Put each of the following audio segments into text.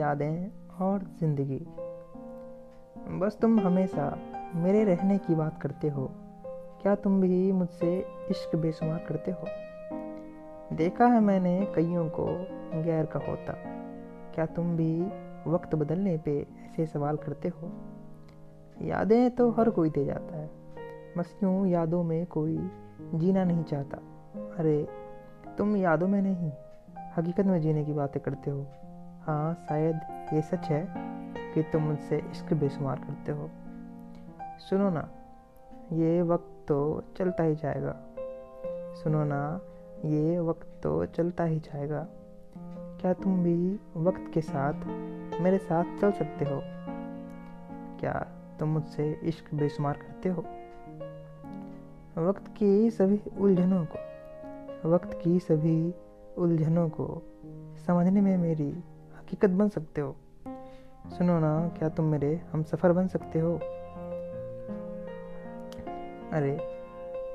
यादें और ज़िंदगी। बस तुम हमेशा मेरे रहने की बात करते हो। क्या तुम भी मुझसे इश्क बेशुमार करते हो? देखा है मैंने कईयों को गैर का होता। क्या तुम भी वक्त बदलने पे ऐसे सवाल करते हो? यादें तो हर कोई दे जाता है। बस यूँ यादों में कोई जीना नहीं चाहता। अरे, तुम यादों में नहीं, हकीकत में जीने की बातें करते हो। हाँ शायद ये सच है कि तुम मुझसे इश्क बेशुमार करते हो। सुनो ना, ये वक्त तो चलता ही जाएगा। सुनो ना, ये वक्त तो चलता ही जाएगा। क्या तुम भी वक्त के साथ मेरे साथ चल सकते हो? क्या तुम मुझसे इश्क बेशुमार करते हो? वक्त की सभी उलझनों को, वक्त की सभी उलझनों को समझने में मेरी हकीकत बन सकते हो। सुनो ना, क्या तुम मेरे हम सफ़र बन सकते हो? अरे,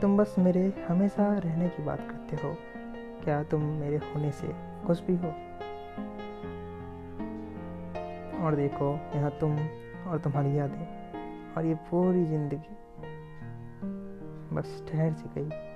तुम बस मेरे हमेशा रहने की बात करते हो। क्या तुम मेरे होने से खुश भी हो? और देखो, यहाँ तुम और तुम्हारी यादें और ये पूरी ज़िंदगी। बस ठहर सी गई।